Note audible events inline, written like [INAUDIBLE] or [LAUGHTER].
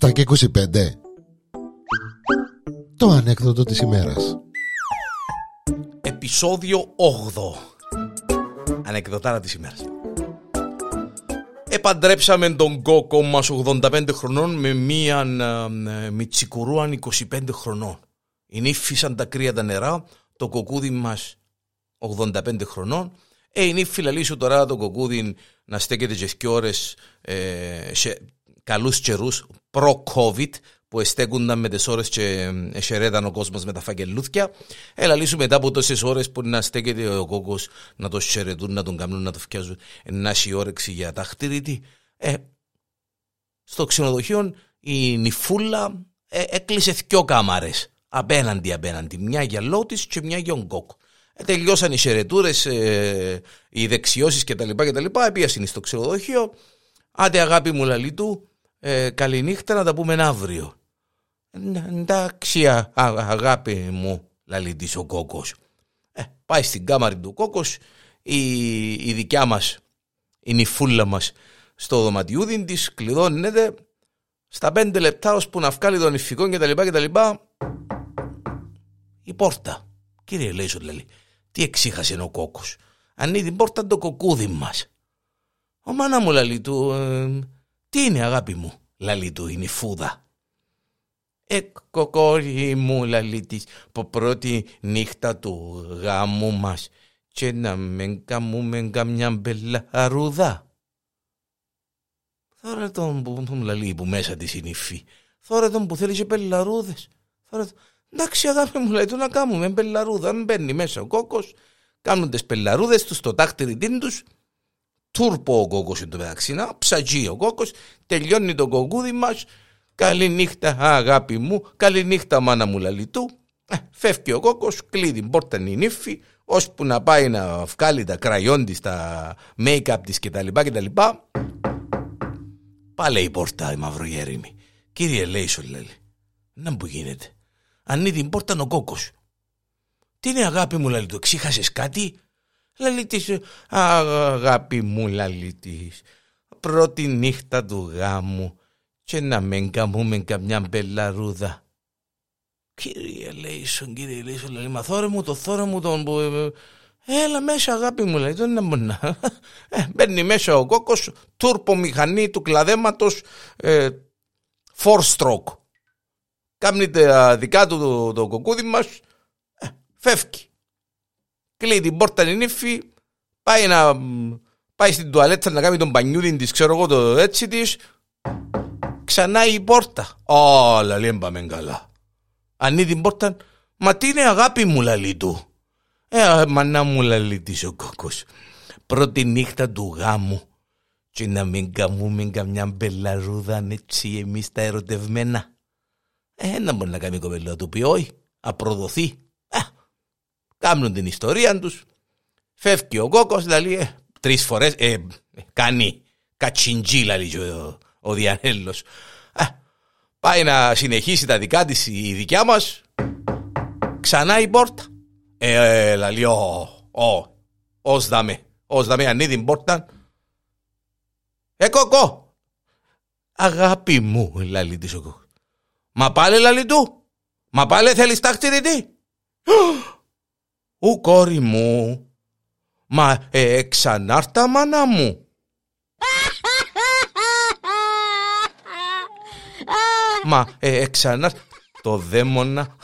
7 και 25 Το ανέκδοτο της ημέρας Επισόδιο 8 Ανεκδοτάρα της ημέρας Επαντρέψαμε τον κόκο μας 85 χρονών με μία ε, μιτσικουρούαν 25 χρονών. Η νύφη σαν τα κρύα τα νερά, το κοκούδι μας 85 χρονών. Ε, η νύφη λαλή τώρα το κοκούδι να στέκεται και δύο ώρες ε, σε καλούς καιρούς προ-COVID που εστέκουνταν με τις ώρες και εσαιρέταν ο κόσμος με τα φαγγελούθια. Έλα λύσου μετά από τόσες ώρες που να στέκεται ο κόκκος να το σερετούν, να τον κάνουν, να το φτιάζουν, να έχει όρεξη για τα χτυρίτη. Ε, στο ξενοδοχείο η νυφούλα ε, έκλεισε δυο κάμαρες απέναντι απέναντι, μια για λότης και μια για κόκκο. Ε, τελειώσαν οι σερετούρες, ε, οι δεξιώσεις κτλ. κτλ. Επίασαν στο ξενοδοχείο. Άντε αγάπη μου λαλή του, ε, καληνύχτα να τα πούμε αύριο. Εντάξει αγάπη μου λαλή της ο κόκκος. Ε, πάει στην κάμαρη του κόκκος, η, η δικιά μας, η νυφούλα μας στο δωματιούδι της κλειδώνεται στα πέντε λεπτά ώσπου να βγάλει τον ηφικό κτλ. κτλ. Η πόρτα. Κύριε Λέισον λέει, τι εξήχασε ο κόκκος. Ανοίγει την πόρτα το κοκκούδι μας. Ο μάνα μου λαλεί του, ε, τι είναι αγάπη μου, λαλεί του, είναι η φούδα. Ε, κοκόρι μου, λαλεί της, από πρώτη νύχτα του γάμου μας και να μεν καμούμε καμιά μπελαρούδα. Τώρα τον που τον λαλεί που μέσα της είναι η φύ. Τώρα τον που θέλει και μπελαρούδες. Τώρα Εντάξει αγάπη μου λέει του να κάνουμε μπελαρούδα. Αν μπαίνει μέσα ο κόκκος, κάνουν τις πελαρούδες τους στο τάχτηριτήν τους τούρπο ο κόκκος εν τω μεταξύ, να ψαγεί ο κόκκος, τελειώνει το κοκκούδι μας, καλή νύχτα αγάπη μου, καλή νύχτα μάνα μου λαλιτού, ε, φεύγει ο κόκκος, κλείνει την πόρτα η νύφη, ώσπου να πάει να βγάλει τα κραγιόν της, τα make-up της κτλ. κτλ. Πάλε η πόρτα η μαυρογέριμη. Κύριε Λέισον λέει, να που γίνεται. Ανοίγει την πόρτα ο κόκκος. Τι είναι αγάπη μου λαλί του, εξήχασες κάτι; Λαλή αγάπη μου λαλή πρώτη νύχτα του γάμου και να μην καμούμε καμιά μπελαρούδα. Κύριε Λέισον, κύριε Λέισον, λέει, μα θόρε μου το θόρε μου τον που... Ε, έλα μέσα αγάπη μου λέει, δεν είναι να... Ε, μπαίνει μέσα ο κόκκος, τούρπο μηχανή του κλαδέματος, ε, four stroke. Κάμνει τα δικά του το, το κοκκούδι μας, ε, φεύγει. Κλείνει την πόρτα η νύφη, πάει, να, πάει στην τουαλέτσα να κάνει τον πανιούδι της, ξέρω εγώ το έτσι της, ξανά η πόρτα. Ω, λαλή, πάμε καλά. Ανοίγει την πόρτα, μα τι είναι αγάπη μου λαλή του. Ε, μανά μου λαλή της ο κόκκος. Πρώτη νύχτα του γάμου και να μην καμούμε καμιά μπελαρούδα έτσι εμείς τα ερωτευμένα. Ε, να μπορεί να κάνει κοπέλα του πει όχι, απροδοθεί. Ε, κάνουν την ιστορία τους. Φεύγει ο κόκκος, δηλαδή ε, τρεις φορές, ε, κάνει κατσιντζή, δηλαδή ο, ο Διανέλος. Ε, πάει να συνεχίσει τα δικά της η δικιά μας. Ξανά η πόρτα. Ε, δηλαδή, ο, ο, ως δαμε, ως δαμε ανοίγει την πόρτα. Ε, κόκκο, αγάπη μου, λέει της ο κόκκος. Μα πάλι λαλή του. Μα πάλι θέλεις ταχτηρητή. Ου κόρη μου. Μα ε, ξανάρτα μάνα μου. [LAUGHS] Μα ε, ξανάρτα. Το δαίμονα